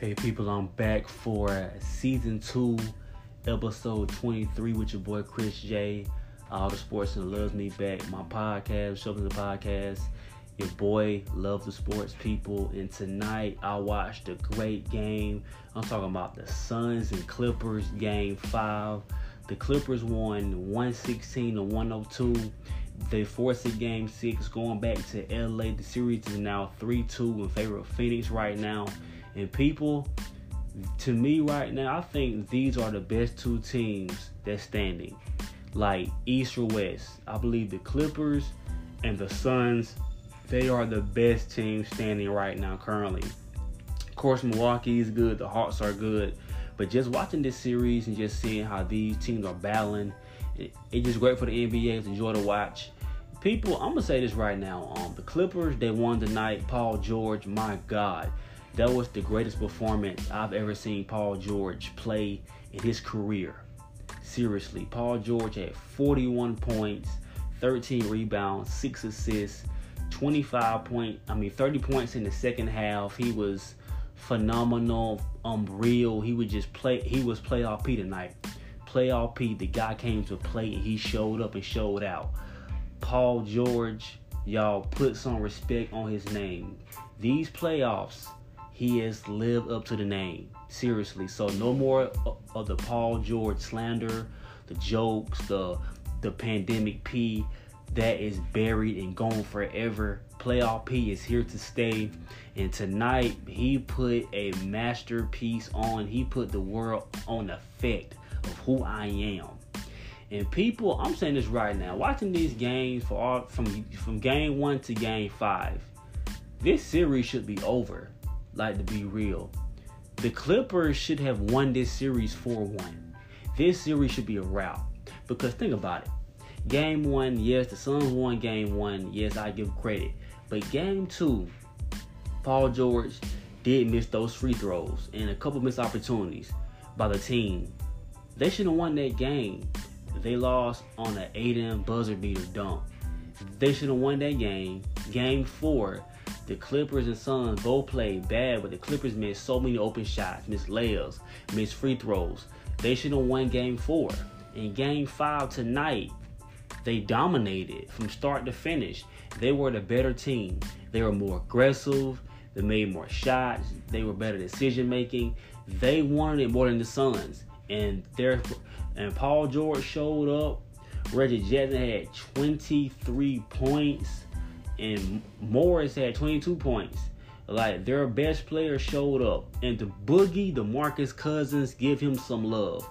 Hey people, I'm back for season two, episode 23 with your boy Chris J. All the sports and loves me back. My podcast, Me the Podcast. Your boy loves the sports people. And tonight I watched a great game. I'm talking about the Suns and Clippers game five. The Clippers won 116 to 102. They forced a game six going back to LA. The series is now 3-2 in favor of Phoenix right now. And people, to me right now, I think these are the best two teams that's standing. Like East or West. I believe the Clippers and the Suns, they are the best teams standing right now currently. Of course, Milwaukee is good, the Hawks are good. But just watching this series and just seeing how these teams are battling, it, it's just great for the NBA. It's enjoy to watch. People, I'm gonna say this right now. Um, the Clippers, they won tonight. Paul George, my God, that was the greatest performance I've ever seen Paul George play in his career. Seriously, Paul George had 41 points, 13 rebounds, 6 assists, 25 point, I mean 30 points in the second half. He was phenomenal, unreal. He would just play he was playoff P tonight. Playoff P, the guy came to play and he showed up and showed out. Paul George, y'all put some respect on his name. These playoffs, he has lived up to the name. Seriously. So no more of the Paul George slander, the jokes, the the pandemic P that is buried and gone forever. Playoff P is here to stay. And tonight he put a masterpiece on. He put the world on effect of who I am. And people, I'm saying this right now, watching these games for all from from game one to game five, this series should be over like to be real. The Clippers should have won this series 4-1. This series should be a rout. Because think about it. Game one, yes, the Suns won game one. Yes, I give credit. But game two, Paul George did miss those free throws and a couple missed opportunities by the team. They should have won that game. They lost on an Ayton buzzer beater dunk. They should have won that game. Game four, the Clippers and Suns both played bad, but the Clippers missed so many open shots, missed layups, missed free throws. They should have won game four. In game five tonight, they dominated from start to finish. They were the better team. They were more aggressive. They made more shots. They were better decision making. They wanted it more than the Suns. And there and Paul George showed up. Reggie Jackson had 23 points and Morris had 22 points. Like their best player showed up, and the boogie, DeMarcus Cousins, give him some love.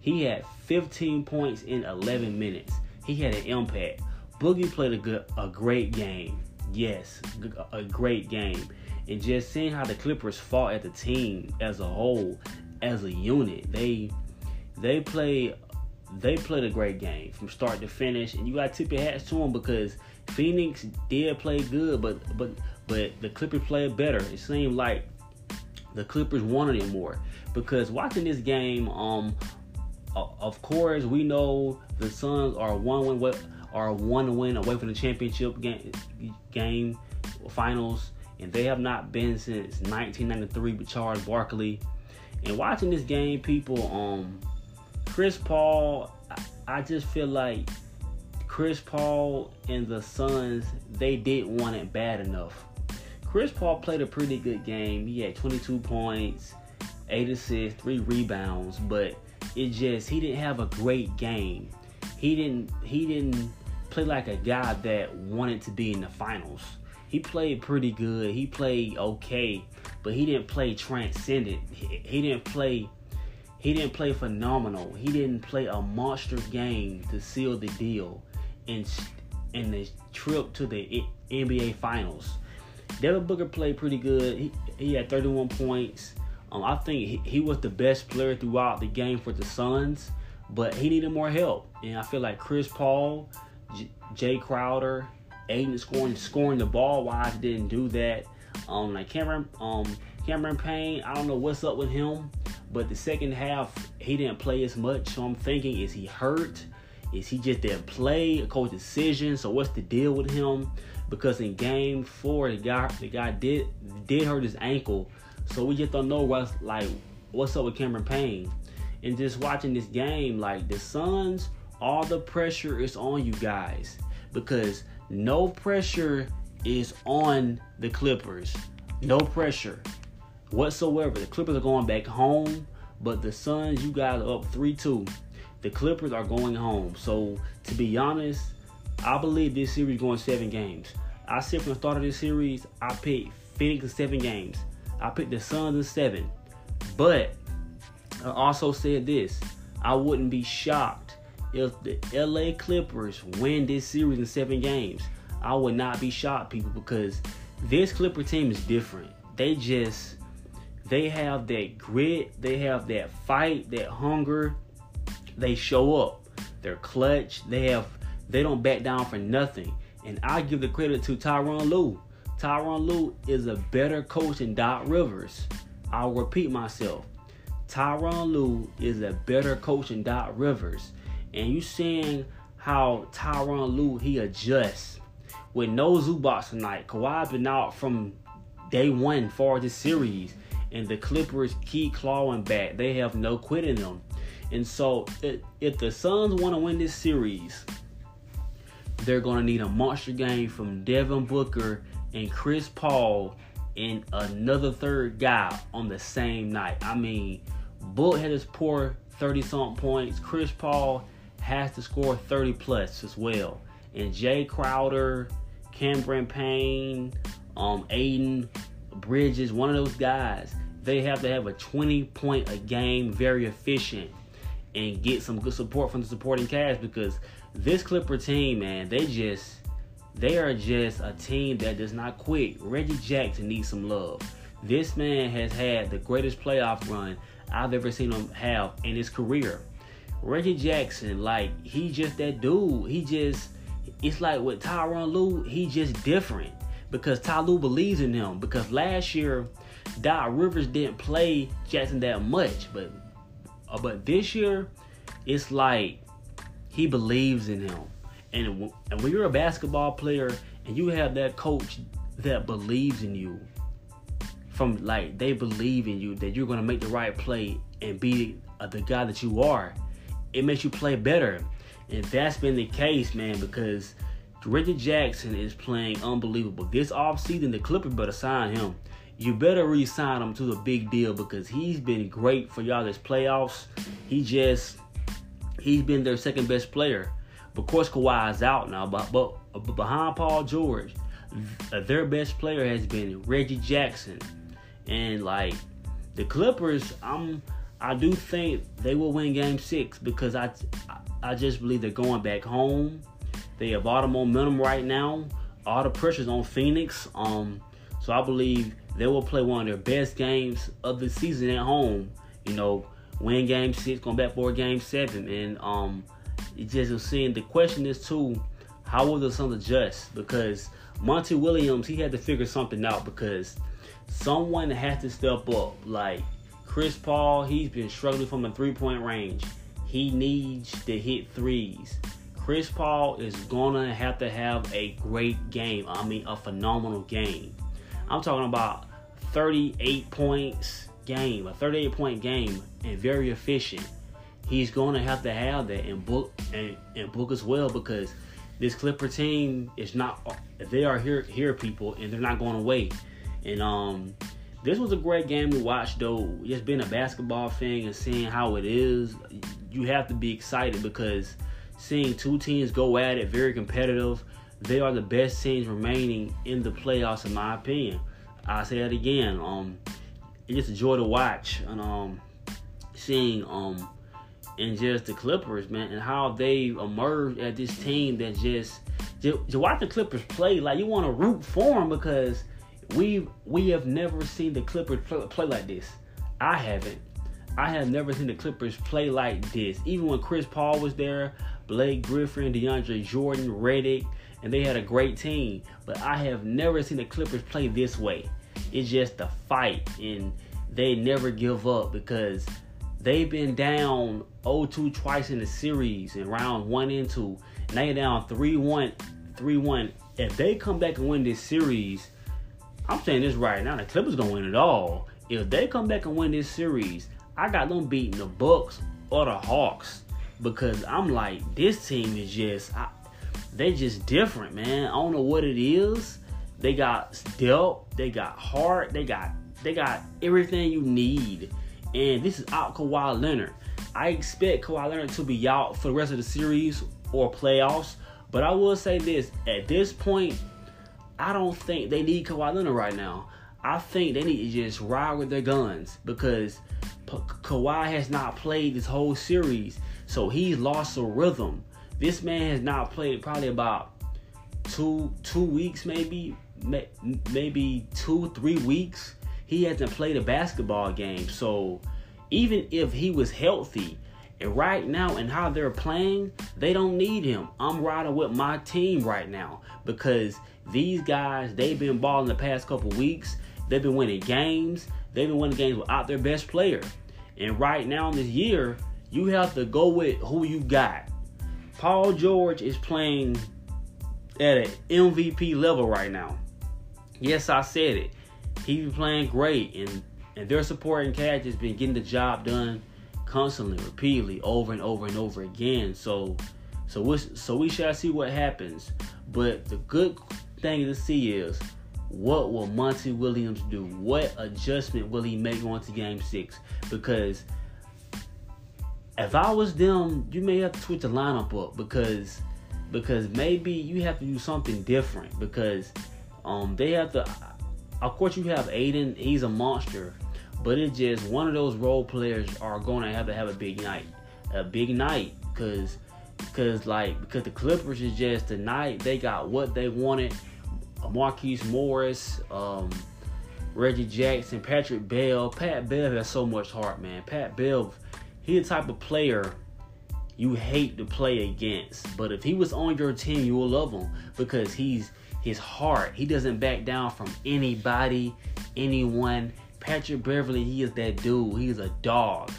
He had 15 points in 11 minutes. He had an impact. Boogie played a good, a great game. Yes, a great game. And just seeing how the Clippers fought as a team, as a whole, as a unit, they they played they played a great game from start to finish. And you got to tip your hats to them because Phoenix did play good, but but but the Clippers played better. It seemed like the Clippers wanted it more because watching this game, um, of course we know the Suns are one win are one win away from the championship game game finals, and they have not been since 1993 with Charles Barkley. And watching this game, people, um, Chris Paul, I, I just feel like Chris Paul and the Suns, they didn't want it bad enough. Chris Paul played a pretty good game. He had 22 points, 8 assists, 3 rebounds, but it just he didn't have a great game. He didn't he didn't play like a guy that wanted to be in the finals. He played pretty good. He played okay, but he didn't play transcendent. He, he didn't play he didn't play phenomenal. He didn't play a monster game to seal the deal in in the trip to the NBA Finals. Devin Booker played pretty good. He, he had 31 points. Um, I think he, he was the best player throughout the game for the Suns, but he needed more help. And I feel like Chris Paul, J- Jae Crowder, Ayton scoring scoring the ball wise didn't do that. Um, like Cameron um Cameron Payne, I don't know what's up with him, but the second half he didn't play as much. So I'm thinking, is he hurt? Is he just didn't play a coach decision? So what's the deal with him? Because in game four, the guy the guy did did hurt his ankle, So we just don't know what's like what's up with Cameron Payne. And just watching this game, like the Suns, all the pressure is on you guys because no pressure is on the Clippers. No pressure whatsoever. The Clippers are going back home, but the Suns, you guys are up 3 2. The Clippers are going home. So, to be honest, I believe this series going seven games. I said from the start of this series, I picked Phoenix in seven games. I picked the Suns in seven. But I also said this I wouldn't be shocked if the LA Clippers win this series in seven games. I would not be shocked, people, because this Clipper team is different. They just they have that grit, they have that fight, that hunger. They show up. They're clutch. They have they don't back down for nothing. And I give the credit to Tyronn Lue. Tyronn Lue is a better coach than Doc Rivers. I'll repeat myself. Tyronn Lue is a better coach than Doc Rivers. And you seeing how Tyronn Lue he adjusts with no Zubac tonight. Kawhi's been out from day one for this series, and the Clippers keep clawing back. They have no quit in them. And so, if the Suns want to win this series, they're going to need a monster game from Devin Booker and Chris Paul and another third guy on the same night. I mean, Book had his poor 30 something points. Chris Paul has to score 30 plus as well. And Jae Crowder, Cameron Payne, um, Ayton Bridges, one of those guys, they have to have a 20 point a game, very efficient, and get some good support from the supporting cast because this Clipper team, man, they just they are just a team that does not quit. Reggie Jackson needs some love. This man has had the greatest playoff run I've ever seen him have in his career. Reggie Jackson, like he just that dude. He just it's like with Tyronn Lue, he just different because Ty Lue believes in him. Because last year, Doc Rivers didn't play Jackson that much, but but this year, it's like he believes in him. And, and when you're a basketball player and you have that coach that believes in you, from like they believe in you that you're gonna make the right play and be uh, the guy that you are, it makes you play better. And that's been the case, man, because Richard Jackson is playing unbelievable. This offseason, the Clippers better sign him. You better re-sign him to the big deal because he's been great for y'all this playoffs. He just he's been their second best player. Of course, Kawhi is out now, but, but, but behind Paul George, their best player has been Reggie Jackson. And like the Clippers, I'm I do think they will win game six because I I just believe they're going back home. They have all the momentum right now. All the pressure's on Phoenix. Um, so I believe they will play one of their best games of the season at home. You know, win game six, going back for game seven. And um it just seeing the question is too, how will the Suns adjust? Because Monty Williams, he had to figure something out because someone has to step up. Like Chris Paul, he's been struggling from a three point range. He needs to hit threes. Chris Paul is gonna have to have a great game. I mean, a phenomenal game. I'm talking about 38 points game, a 38 point game, and very efficient. He's gonna have to have that and book and, and book as well because this Clipper team is not. They are here here people, and they're not going away. And um, this was a great game to watch, though. Just being a basketball fan and seeing how it is, you have to be excited because seeing two teams go at it, very competitive. They are the best teams remaining in the playoffs, in my opinion. I say that again. Um, it's just a joy to watch, and um, seeing um, and just the Clippers, man, and how they emerged as this team that just, just, just watch the Clippers play. Like you want to root for them because we we have never seen the Clippers play, play like this. I haven't. I have never seen the Clippers play like this. Even when Chris Paul was there, Blake Griffin, DeAndre Jordan, Redick, and they had a great team. But I have never seen the Clippers play this way. It's just a fight, and they never give up because they've been down 0-2 twice in the series in round one and two. Now you're down 3-1, 3-1. If they come back and win this series, I'm saying this right now, the Clippers gonna win it all. if they come back and win this series, I got them beating the Bucks or the Hawks because I'm like, this team is just, they just different, man. I don't know what it is. They got depth, they got heart, they got they got everything you need. And this is out Kawhi Leonard. I expect Kawhi Leonard to be out for the rest of the series or playoffs. But I will say this: at this point, I don't think they need Kawhi Leonard right now. I think they need to just ride with their guns because Kawhi has not played this whole series, so he's lost a rhythm. This man has not played probably about two two weeks, maybe maybe two three weeks. He hasn't played a basketball game, so even if he was healthy, and right now and how they're playing, they don't need him. I'm riding with my team right now because these guys they've been balling the past couple weeks. They've been winning games. They've been winning games without their best player. And right now in this year, you have to go with who you got. Paul George is playing at an MVP level right now. Yes, I said it. He's playing great, and and their supporting cast has been getting the job done constantly, repeatedly, over and over and over again. So, so we so we shall see what happens. But the good thing to see is what will Monty Williams do? What adjustment will he make onto Game Six? Because if I was them, you may have to switch the lineup up because because maybe you have to do something different because um they have to of course you have Ayton; he's a monster, but it's just one of those role players are gonna have to have a big night. A big night because because like because the Clippers is just tonight they got what they wanted. Marquise Morris, um, Reggie Jackson, Patrick Bev. Pat Bev has so much heart, man. Pat Bev he the type of player you hate to play against. But if he was on your team, you will love him because he's his heart. He doesn't back down from anybody, anyone. Patrick Beverley, he is that dude. He's a dog.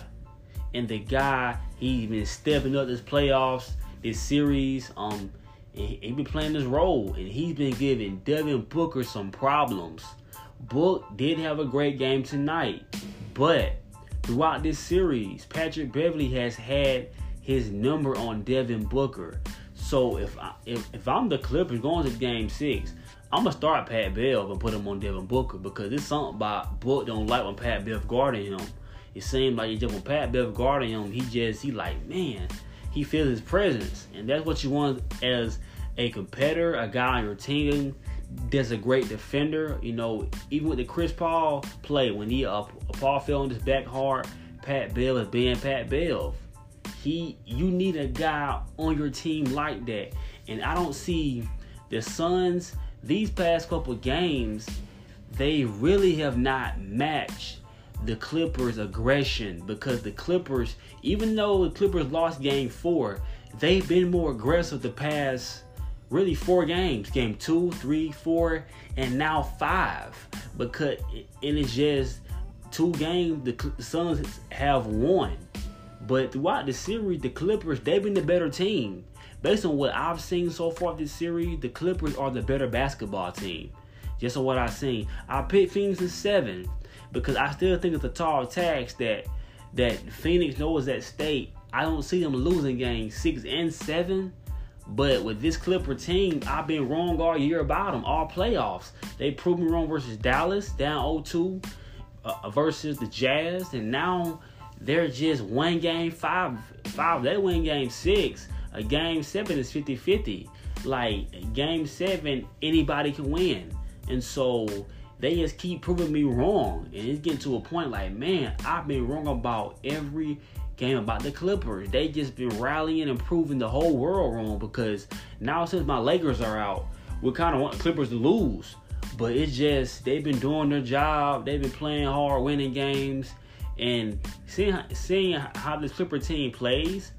And the guy, he's been stepping up this playoffs, this series. Um, he, been playing this role, and he's been giving Devin Booker some problems. Book did have a great game tonight, but Throughout this series, Patrick Beverley has had his number on Devin Booker. So if I, if, if I'm the Clippers going to Game Six, I'm gonna start Pat Bev and put him on Devin Booker because it's something about Book don't like when Pat Bev guarding him. It seems like just when Pat Bev guarding him, he just he like man, he feels his presence, and that's what you want as a competitor, a guy on your team that's a great defender. You know, even with the Chris Paul play, when he uh, Paul fell on his back hard, Pat Bev is being Pat Bev. He, you need a guy on your team like that, and I don't see the Suns these past couple games. They really have not matched the Clippers' aggression because the Clippers, even though the Clippers lost Game Four, they've been more aggressive the past really four games. Game two three four and now five. Because and it's just two games the suns have won. But throughout the series the clippers they've been the better team. Based on what i've seen so far this series the clippers are the better basketball team. Just on what i've seen. I picked phoenix in seven because i still think it's a tall tax that that phoenix knows at stake i don't see them losing games six and seven but with this Clipper team, I've been wrong all year about them, all playoffs. They proved me wrong versus Dallas, down 0-2, uh, versus the Jazz, and now they're just one game five. Five, they win game six. A game seven is 50-50. Like game seven, anybody can win. And so they just keep proving me wrong. And it's getting to a point like, man, I've been wrong about every game about the Clippers. They just been rallying and proving the whole world wrong because now since my Lakers are out, we kind of want the Clippers to lose. But it's just they've been doing their job. They've been playing hard, winning games, and seeing seeing how the Clipper team plays.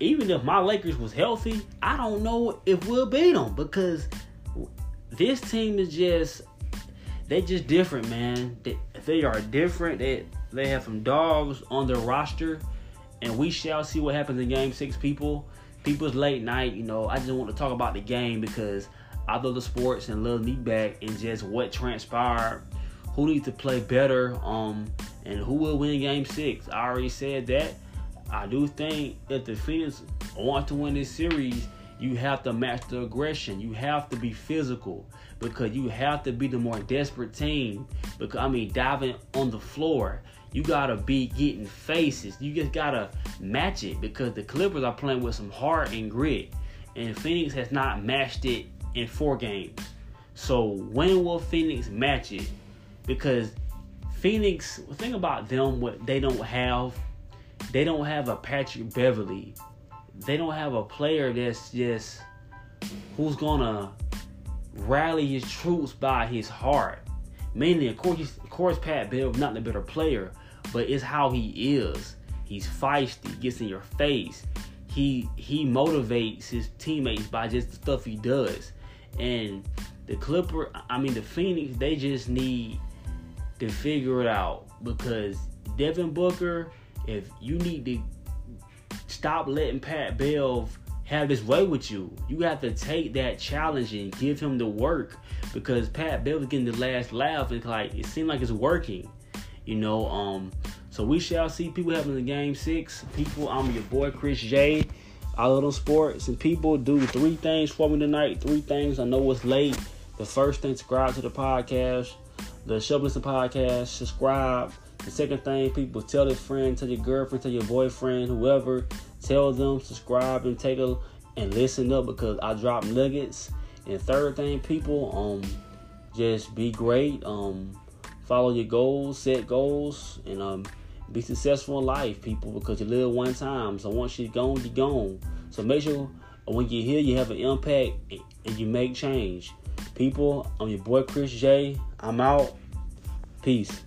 Even if my Lakers was healthy, I don't know if we'll beat them because this team is just they just different, man. They, they are different. They they have some dogs on their roster, and we shall see what happens in Game Six. People, people's late night. You know, I just want to talk about the game because I love the sports and love me back and just what transpired, who needs to play better, um, and who will win game six. I already said that. I do think if the Phoenix want to win this series, you have to match the aggression. You have to be physical because you have to be the more desperate team. Because I mean, diving on the floor, you gotta be getting faces. You just gotta match it because the Clippers are playing with some heart and grit, and Phoenix has not matched it in four games. So when will Phoenix match it? Because Phoenix, think about them, what they don't have. They don't have a Patrick Beverley. They don't have a player that's just who's gonna rally his troops by his heart. Mainly, of course, of course, Pat Bev not the better player, but it's how he is. He's feisty, gets in your face. He he motivates his teammates by just the stuff he does. And the Clipper, I mean the Phoenix, they just need to figure it out because Devin Booker, if you need to stop letting Pat Bev have his way with you, you have to take that challenge and give him the work because Pat Bev is getting the last laugh. It's like it seems like it's working, you know. Um, so we shall see people having the game six. People, I'm your boy Chris J. I love them sports and people do three things for me tonight. Three things. I know it's late. The first thing, subscribe to the podcast, the Show Listen podcast. Subscribe. The second thing, people tell their friend, tell your girlfriend, tell your boyfriend, whoever. Tell them subscribe and take a and listen up because I drop nuggets. And third thing, people, um, just be great. Um, follow your goals, set goals, and um, be successful in life, people, because you live one time. So once you're gone, you're gone. So make sure when you're here, you have an impact and you make change. People, I'm your boy Chris J. I'm out. Peace.